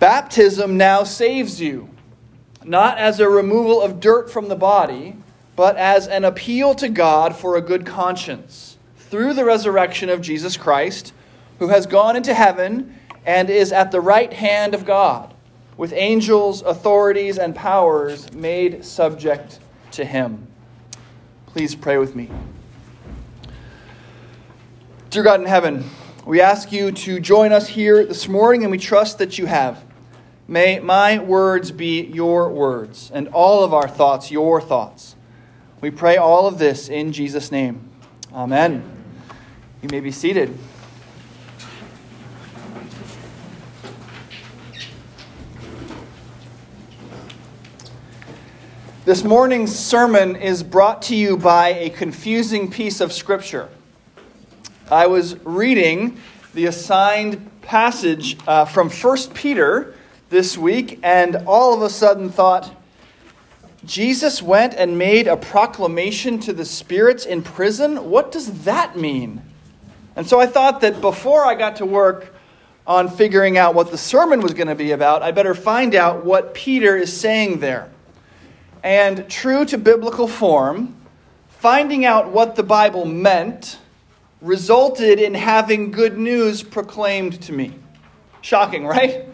Baptism now saves you, not as a removal of dirt from the body, but as an appeal to God for a good conscience through the resurrection of Jesus Christ, who has gone into heaven and is at the right hand of God, with angels, authorities, and powers made subject to him. Please pray with me. Dear God in heaven, we ask you to join us here this morning, and we trust that you have. May my words be your words, and all of our thoughts your thoughts. We pray all of this in Jesus' name. Amen. You may be seated. This morning's sermon is brought to you by a confusing piece of Scripture. I was reading the assigned passage uh, from 1 Peter this week, and all of a sudden thought, Jesus went and made a proclamation to the spirits in prison? What does that mean? And so I thought that before I got to work on figuring out what the sermon was going to be about, I better find out what Peter is saying there. And true to biblical form, finding out what the Bible meant resulted in having good news proclaimed to me. Shocking, right?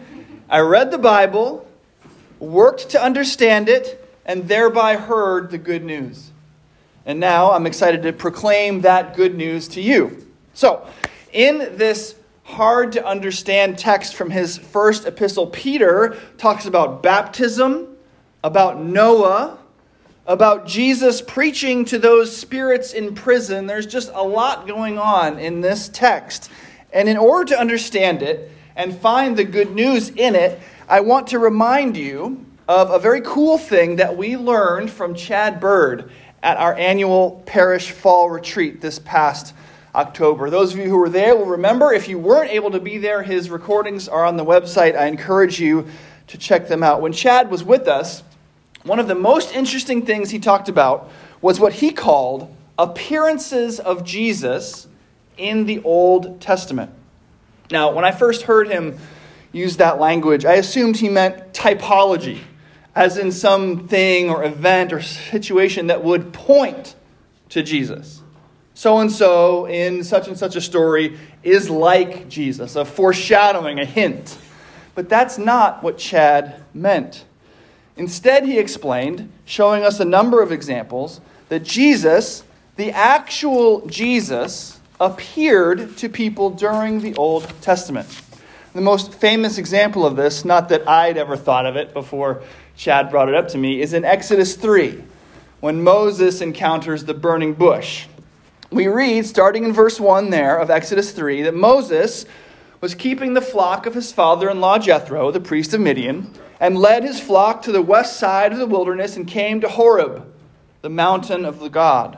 I read the Bible, worked to understand it, and thereby heard the good news. And now I'm excited to proclaim that good news to you. So, in this hard to understand text from his first epistle, Peter talks about baptism, about Noah, about Jesus preaching to those spirits in prison. There's just a lot going on in this text. And in order to understand it and find the good news in it, I want to remind you of a very cool thing that we learned from Chad Bird at our annual parish fall retreat this past October. Those of you who were there will remember. If you weren't able to be there, his recordings are on the website. I encourage you to check them out. When Chad was with us, one of the most interesting things he talked about was what he called appearances of Jesus in the Old Testament. Now, when I first heard him use that language, I assumed he meant typology, as in something or event or situation that would point to Jesus. So and so in such and such a story is like Jesus, a foreshadowing, a hint. But that's not what Chad meant. Instead, he explained, showing us a number of examples, that Jesus, the actual Jesus, appeared to people during the Old Testament. The most famous example of this, not that I'd ever thought of it before Chad brought it up to me, is in Exodus 3, when Moses encounters the burning bush. We read, starting in verse 1 there of Exodus 3, that Moses was keeping the flock of his father in law Jethro, the priest of Midian and led his flock to the west side of the wilderness and came to Horeb, the mountain of the God.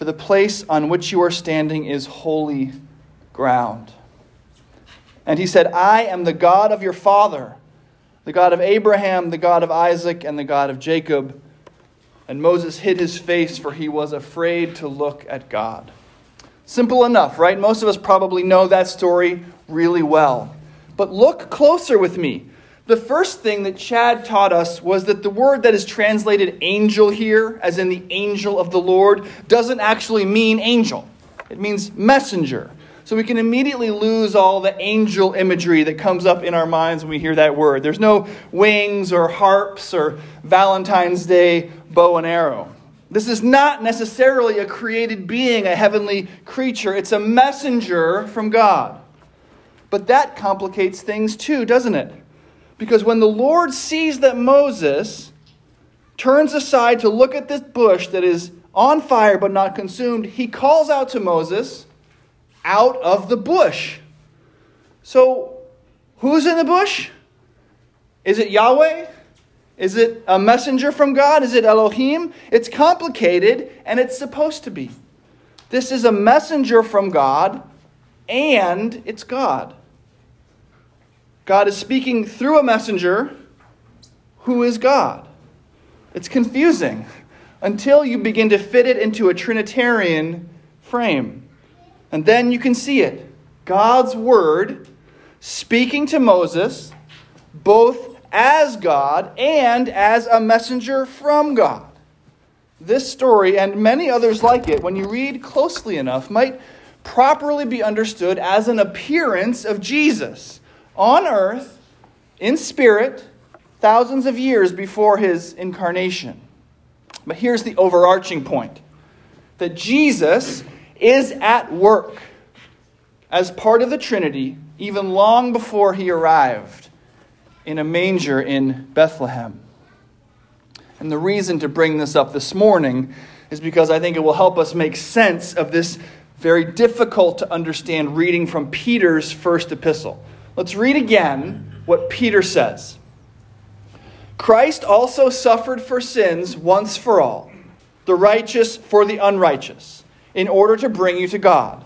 for the place on which you are standing is holy ground. And he said, I am the God of your father, the God of Abraham, the God of Isaac, and the God of Jacob. And Moses hid his face, for he was afraid to look at God. Simple enough, right? Most of us probably know that story really well. But look closer with me the first thing that Chad taught us was that the word that is translated angel here, as in the angel of the Lord, doesn't actually mean angel. It means messenger. So we can immediately lose all the angel imagery that comes up in our minds when we hear that word. There's no wings or harps or Valentine's Day bow and arrow. This is not necessarily a created being, a heavenly creature. It's a messenger from God. But that complicates things too, doesn't it? Because when the Lord sees that Moses turns aside to look at this bush that is on fire but not consumed, he calls out to Moses out of the bush. So, who's in the bush? Is it Yahweh? Is it a messenger from God? Is it Elohim? It's complicated, and it's supposed to be. This is a messenger from God, and it's God. God is speaking through a messenger who is God. It's confusing until you begin to fit it into a Trinitarian frame. And then you can see it. God's word speaking to Moses, both as God and as a messenger from God. This story, and many others like it, when you read closely enough, might properly be understood as an appearance of Jesus on earth in spirit thousands of years before his incarnation. But here's the overarching point that Jesus is at work as part of the Trinity even long before he arrived in a manger in Bethlehem. And the reason to bring this up this morning is because I think it will help us make sense of this very difficult to understand reading from Peter's first epistle. Let's read again what Peter says. Christ also suffered for sins once for all, the righteous for the unrighteous, in order to bring you to God.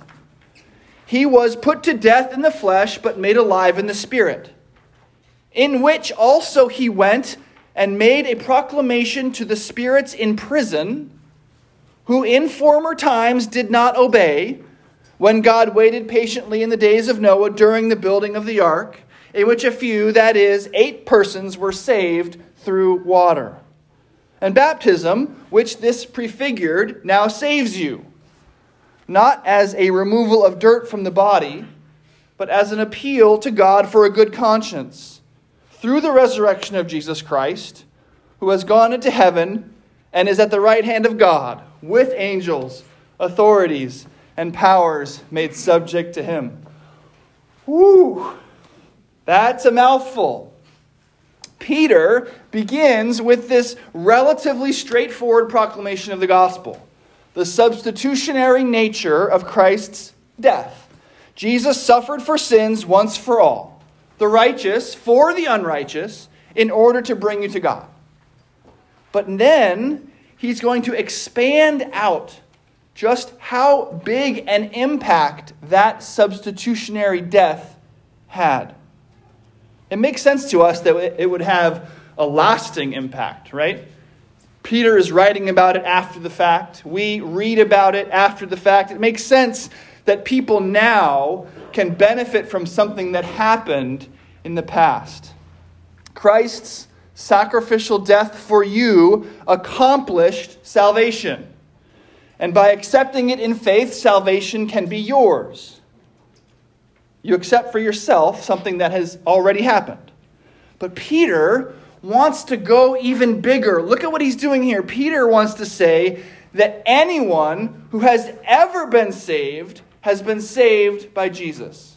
He was put to death in the flesh, but made alive in the spirit in which also he went and made a proclamation to the spirits in prison, who in former times did not obey, when God waited patiently in the days of Noah during the building of the ark, in which a few, that is, eight persons, were saved through water. And baptism, which this prefigured, now saves you, not as a removal of dirt from the body, but as an appeal to God for a good conscience through the resurrection of Jesus Christ, who has gone into heaven and is at the right hand of God, with angels, authorities, and powers made subject to him. Woo! That's a mouthful. Peter begins with this relatively straightforward proclamation of the gospel the substitutionary nature of Christ's death. Jesus suffered for sins once for all the righteous for the unrighteous in order to bring you to God. But then he's going to expand out just how big an impact that substitutionary death had. It makes sense to us that it would have a lasting impact, right? Peter is writing about it after the fact. We read about it after the fact. It makes sense that people now can benefit from something that happened in the past. Christ's sacrificial death for you accomplished salvation. And by accepting it in faith, salvation can be yours. You accept for yourself something that has already happened. But Peter wants to go even bigger. Look at what he's doing here. Peter wants to say that anyone who has ever been saved has been saved by Jesus.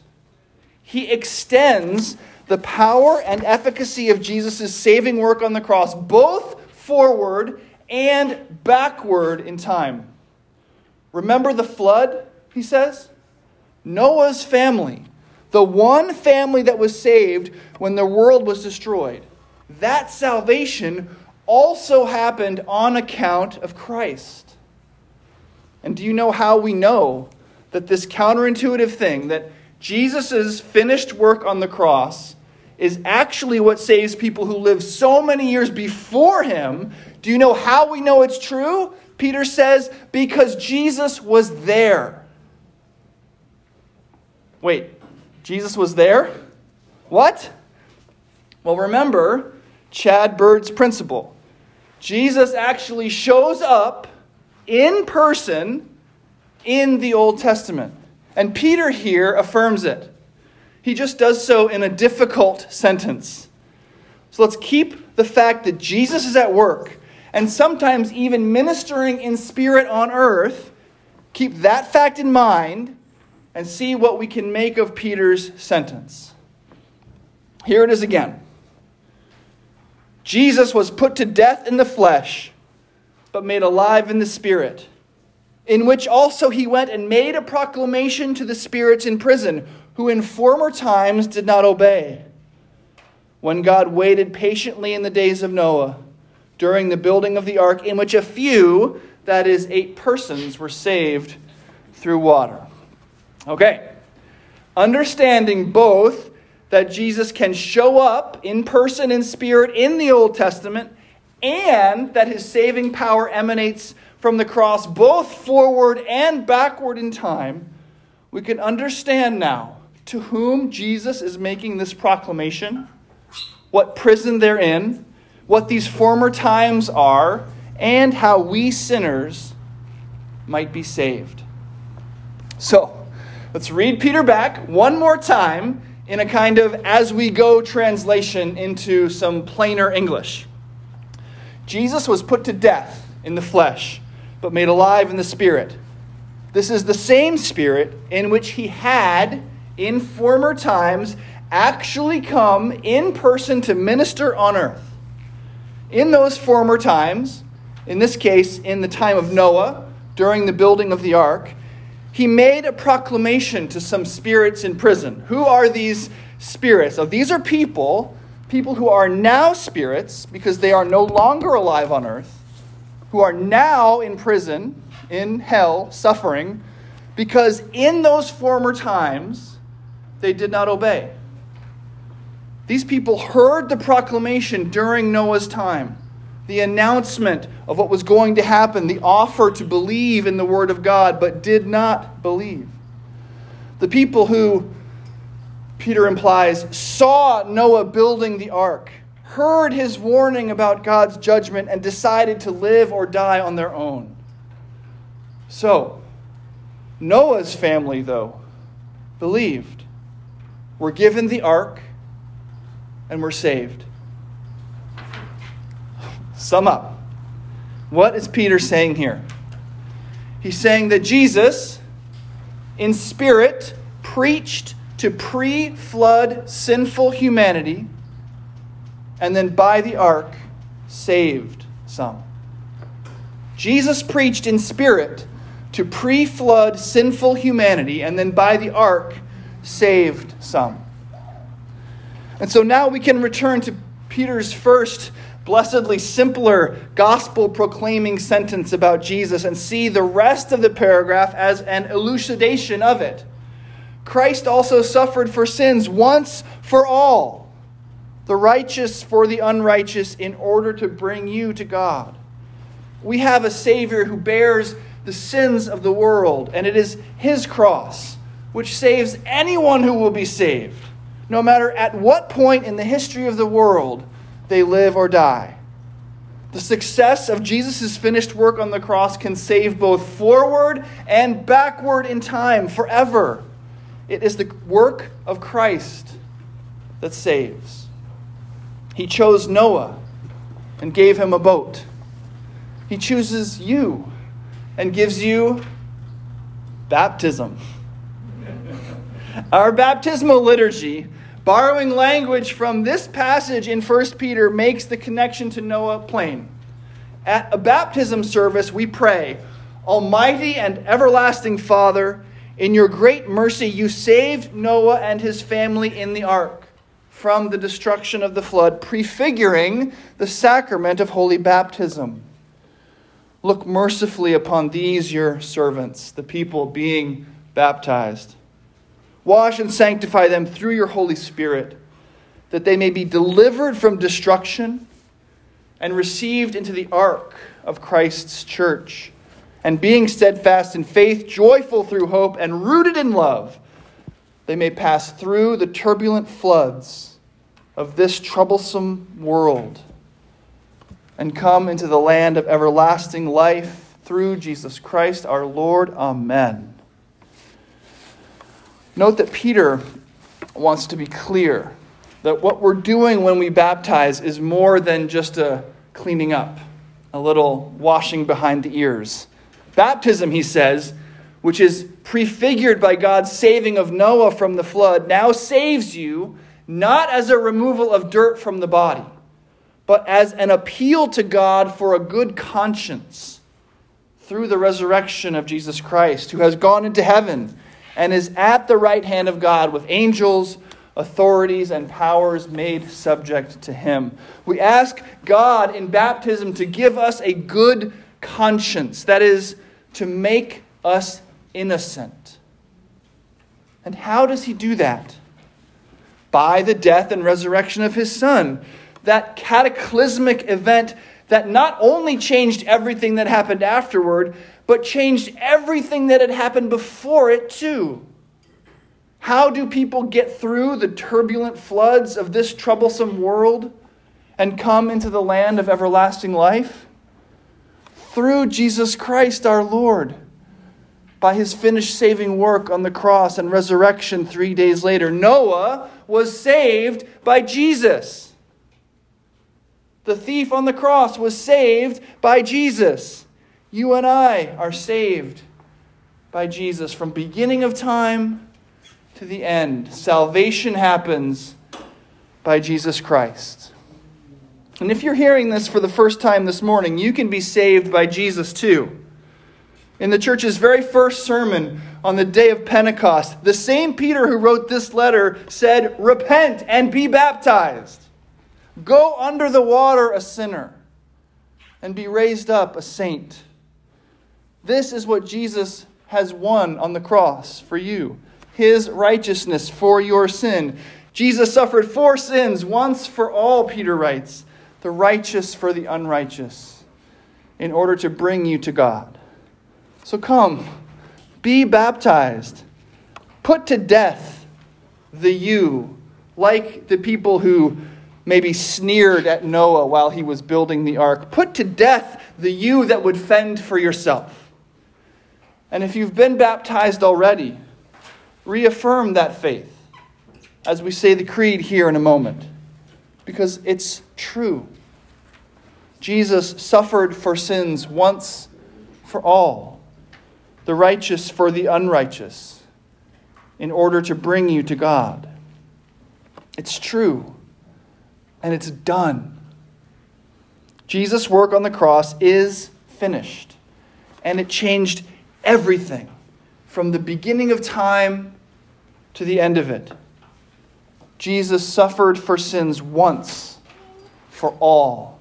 He extends the power and efficacy of Jesus' saving work on the cross, both forward and backward in time. Remember the flood, he says? Noah's family, the one family that was saved when the world was destroyed. That salvation also happened on account of Christ. And do you know how we know that this counterintuitive thing, that Jesus' finished work on the cross is actually what saves people who lived so many years before him. Do you know how we know it's true? Peter says, because Jesus was there. Wait, Jesus was there? What? Well, remember Chad Bird's principle. Jesus actually shows up in person in the Old Testament. And Peter here affirms it. He just does so in a difficult sentence. So let's keep the fact that Jesus is at work and sometimes even ministering in spirit on earth. Keep that fact in mind and see what we can make of Peter's sentence. Here it is again Jesus was put to death in the flesh, but made alive in the spirit in which also he went and made a proclamation to the spirits in prison, who in former times did not obey, when God waited patiently in the days of Noah during the building of the ark, in which a few, that is, eight persons, were saved through water. Okay. Understanding both that Jesus can show up in person and spirit in the Old Testament and that his saving power emanates from the cross both forward and backward in time, we can understand now to whom Jesus is making this proclamation, what prison they're in, what these former times are, and how we sinners might be saved. So, let's read Peter back one more time in a kind of as we go translation into some plainer English. Jesus was put to death in the flesh, but made alive in the spirit. This is the same spirit in which he had, in former times, actually come in person to minister on earth. In those former times, in this case, in the time of Noah, during the building of the ark, he made a proclamation to some spirits in prison. Who are these spirits? These are people people who are now spirits because they are no longer alive on earth, who are now in prison, in hell, suffering, because in those former times they did not obey. These people heard the proclamation during Noah's time, the announcement of what was going to happen, the offer to believe in the Word of God, but did not believe. The people who Peter implies, saw Noah building the ark, heard his warning about God's judgment, and decided to live or die on their own. So, Noah's family, though, believed, were given the ark, and were saved. Sum up. What is Peter saying here? He's saying that Jesus, in spirit, preached to pre flood sinful humanity, and then by the ark saved some. Jesus preached in spirit to pre flood sinful humanity, and then by the ark saved some. And so now we can return to Peter's first blessedly simpler gospel proclaiming sentence about Jesus and see the rest of the paragraph as an elucidation of it. Christ also suffered for sins once for all, the righteous for the unrighteous, in order to bring you to God. We have a Savior who bears the sins of the world, and it is His cross which saves anyone who will be saved, no matter at what point in the history of the world they live or die. The success of Jesus' finished work on the cross can save both forward and backward in time forever. It is the work of Christ that saves. He chose Noah and gave him a boat. He chooses you and gives you baptism. Our baptismal liturgy, borrowing language from this passage in 1 Peter, makes the connection to Noah plain. At a baptism service, we pray, Almighty and everlasting Father, in your great mercy, you saved Noah and his family in the ark from the destruction of the flood, prefiguring the sacrament of holy baptism. Look mercifully upon these, your servants, the people being baptized. Wash and sanctify them through your Holy Spirit, that they may be delivered from destruction and received into the ark of Christ's church and being steadfast in faith, joyful through hope, and rooted in love, they may pass through the turbulent floods of this troublesome world and come into the land of everlasting life through Jesus Christ our Lord. Amen. Note that Peter wants to be clear that what we're doing when we baptize is more than just a cleaning up, a little washing behind the ears. Baptism, he says, which is prefigured by God's saving of Noah from the flood, now saves you not as a removal of dirt from the body, but as an appeal to God for a good conscience through the resurrection of Jesus Christ, who has gone into heaven and is at the right hand of God with angels authorities and powers made subject to him. We ask God in baptism to give us a good conscience, that is, to make us innocent. And how does he do that? By the death and resurrection of his son. That cataclysmic event that not only changed everything that happened afterward, but changed everything that had happened before it, too. How do people get through the turbulent floods of this troublesome world and come into the land of everlasting life? Through Jesus Christ our Lord. By his finished saving work on the cross and resurrection three days later, Noah was saved by Jesus. The thief on the cross was saved by Jesus. You and I are saved by Jesus from beginning of time to the end. Salvation happens by Jesus Christ. And if you're hearing this for the first time this morning, you can be saved by Jesus too. In the church's very first sermon on the day of Pentecost, the same Peter who wrote this letter said, Repent and be baptized. Go under the water a sinner and be raised up a saint. This is what Jesus has won on the cross for you his righteousness for your sin. Jesus suffered for sins once for all, Peter writes, the righteous for the unrighteous, in order to bring you to God. So come, be baptized, put to death the you, like the people who maybe sneered at Noah while he was building the ark. Put to death the you that would fend for yourself. And if you've been baptized already, reaffirm that faith as we say the creed here in a moment, because it's true. Jesus suffered for sins once for all, the righteous for the unrighteous, in order to bring you to God. It's true, and it's done. Jesus' work on the cross is finished, and it changed everything from the beginning of time to the end of it. Jesus suffered for sins once for all,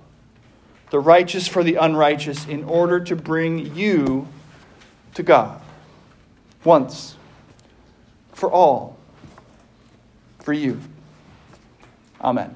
the righteous for the unrighteous, in order to bring you to God. Once for all, for you. Amen.